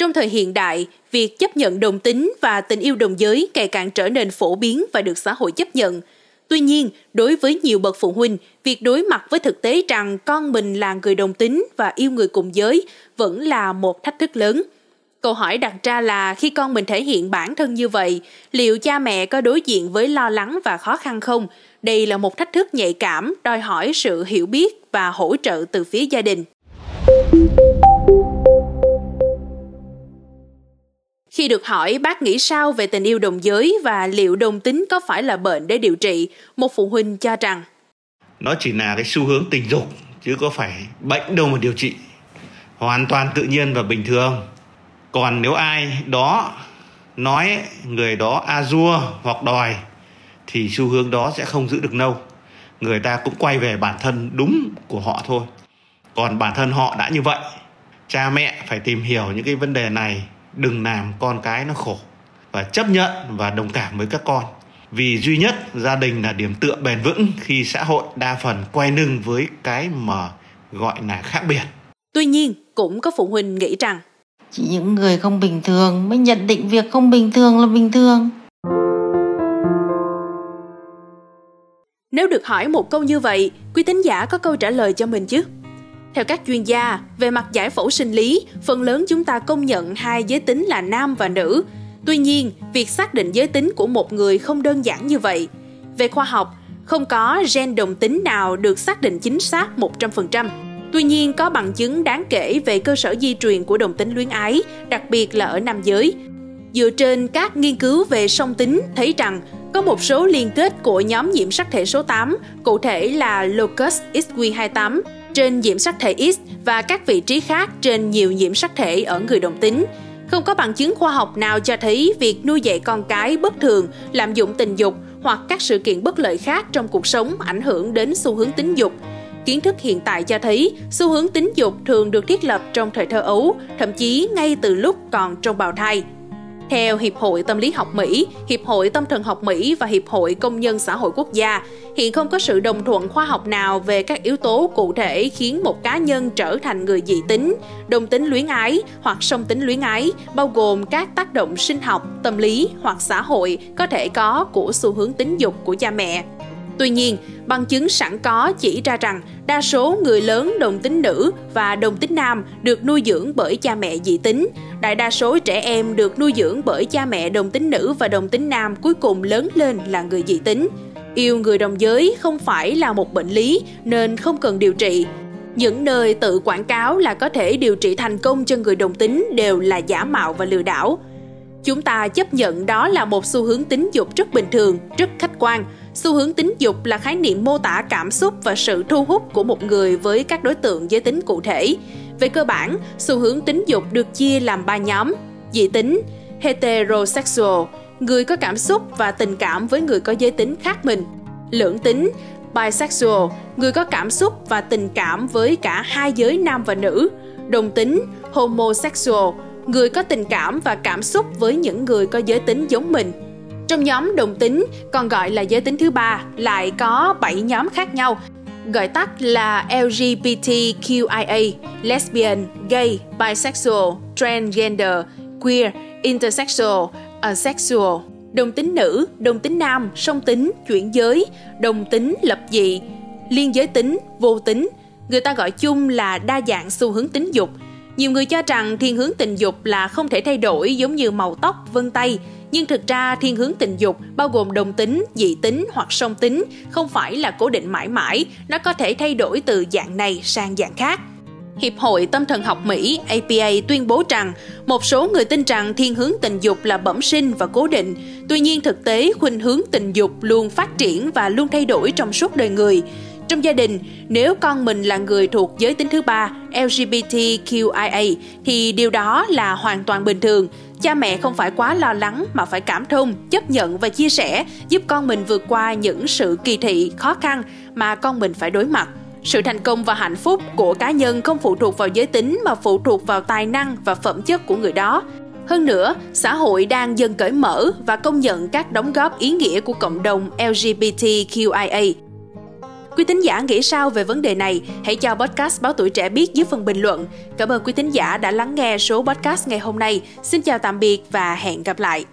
Trong thời hiện đại, việc chấp nhận đồng tính và tình yêu đồng giới ngày càng trở nên phổ biến và được xã hội chấp nhận. Tuy nhiên, đối với nhiều bậc phụ huynh, việc đối mặt với thực tế rằng con mình là người đồng tính và yêu người cùng giới vẫn là một thách thức lớn. Câu hỏi đặt ra là khi con mình thể hiện bản thân như vậy, liệu cha mẹ có đối diện với lo lắng và khó khăn không? Đây là một thách thức nhạy cảm, đòi hỏi sự hiểu biết và hỗ trợ từ phía gia đình. Được hỏi bác nghĩ sao về tình yêu đồng giới và liệu đồng tính có phải là bệnh để điều trị, một phụ huynh cho rằng. Nó chỉ là cái xu hướng tình dục chứ có phải bệnh đâu mà điều trị. Hoàn toàn tự nhiên và bình thường. Còn nếu ai đó nói người đó a dua hoặc đòi thì xu hướng đó sẽ không giữ được lâu. Người ta cũng quay về bản thân đúng của họ thôi. Còn bản thân họ đã như vậy cha mẹ phải tìm hiểu những cái vấn đề này đừng làm con cái nó khổ. Và chấp nhận và đồng cảm với các con. Vì duy nhất gia đình là điểm tựa bền vững khi xã hội đa phần quay lưng với cái mà gọi là khác biệt. Tuy nhiên cũng có phụ huynh nghĩ rằng chỉ những người không bình thường mới nhận định việc không bình thường là bình thường. Nếu được hỏi một câu như vậy quý tín giả có câu trả lời cho mình chứ theo các chuyên gia, về mặt giải phẫu sinh lý, phần lớn chúng ta công nhận hai giới tính là nam và nữ. Tuy nhiên, việc xác định giới tính của một người không đơn giản như vậy. Về khoa học, không có gen đồng tính nào được xác định chính xác 100%. Tuy nhiên, có bằng chứng đáng kể về cơ sở di truyền của đồng tính luyến ái, đặc biệt là ở nam giới. Dựa trên các nghiên cứu về song tính thấy rằng có một số liên kết của nhóm nhiễm sắc thể số 8, cụ thể là locus XQ28, trên nhiễm sắc thể X và các vị trí khác trên nhiều nhiễm sắc thể ở người đồng tính. Không có bằng chứng khoa học nào cho thấy việc nuôi dạy con cái bất thường, lạm dụng tình dục hoặc các sự kiện bất lợi khác trong cuộc sống ảnh hưởng đến xu hướng tính dục. Kiến thức hiện tại cho thấy xu hướng tính dục thường được thiết lập trong thời thơ ấu, thậm chí ngay từ lúc còn trong bào thai. Theo Hiệp hội Tâm lý học Mỹ, Hiệp hội Tâm thần học Mỹ và Hiệp hội Công nhân xã hội quốc gia, hiện không có sự đồng thuận khoa học nào về các yếu tố cụ thể khiến một cá nhân trở thành người dị tính, đồng tính luyến ái hoặc song tính luyến ái, bao gồm các tác động sinh học, tâm lý hoặc xã hội có thể có của xu hướng tính dục của cha mẹ. Tuy nhiên, bằng chứng sẵn có chỉ ra rằng đa số người lớn đồng tính nữ và đồng tính nam được nuôi dưỡng bởi cha mẹ dị tính. Đại đa số trẻ em được nuôi dưỡng bởi cha mẹ đồng tính nữ và đồng tính nam cuối cùng lớn lên là người dị tính. Yêu người đồng giới không phải là một bệnh lý nên không cần điều trị. Những nơi tự quảng cáo là có thể điều trị thành công cho người đồng tính đều là giả mạo và lừa đảo. Chúng ta chấp nhận đó là một xu hướng tính dục rất bình thường, rất khách quan – xu hướng tính dục là khái niệm mô tả cảm xúc và sự thu hút của một người với các đối tượng giới tính cụ thể. Về cơ bản, xu hướng tính dục được chia làm ba nhóm. Dị tính, heterosexual, người có cảm xúc và tình cảm với người có giới tính khác mình. Lưỡng tính, bisexual, người có cảm xúc và tình cảm với cả hai giới nam và nữ. Đồng tính, homosexual, người có tình cảm và cảm xúc với những người có giới tính giống mình trong nhóm đồng tính, còn gọi là giới tính thứ ba, lại có 7 nhóm khác nhau, gọi tắt là LGBTQIA, lesbian, gay, bisexual, transgender, queer, intersexual, asexual, đồng tính nữ, đồng tính nam, song tính, chuyển giới, đồng tính lập dị, liên giới tính, vô tính. Người ta gọi chung là đa dạng xu hướng tính dục. Nhiều người cho rằng thiên hướng tình dục là không thể thay đổi giống như màu tóc, vân tay, nhưng thực ra thiên hướng tình dục bao gồm đồng tính, dị tính hoặc song tính không phải là cố định mãi mãi, nó có thể thay đổi từ dạng này sang dạng khác. Hiệp hội Tâm thần học Mỹ APA tuyên bố rằng một số người tin rằng thiên hướng tình dục là bẩm sinh và cố định, tuy nhiên thực tế khuynh hướng tình dục luôn phát triển và luôn thay đổi trong suốt đời người. Trong gia đình, nếu con mình là người thuộc giới tính thứ ba LGBTQIA thì điều đó là hoàn toàn bình thường. Cha mẹ không phải quá lo lắng mà phải cảm thông chấp nhận và chia sẻ giúp con mình vượt qua những sự kỳ thị khó khăn mà con mình phải đối mặt. Sự thành công và hạnh phúc của cá nhân không phụ thuộc vào giới tính mà phụ thuộc vào tài năng và phẩm chất của người đó. Hơn nữa, xã hội đang dần cởi mở và công nhận các đóng góp ý nghĩa của cộng đồng LGBTQIA. Quý thính giả nghĩ sao về vấn đề này? Hãy cho podcast Báo Tuổi Trẻ biết dưới phần bình luận. Cảm ơn quý thính giả đã lắng nghe số podcast ngày hôm nay. Xin chào tạm biệt và hẹn gặp lại.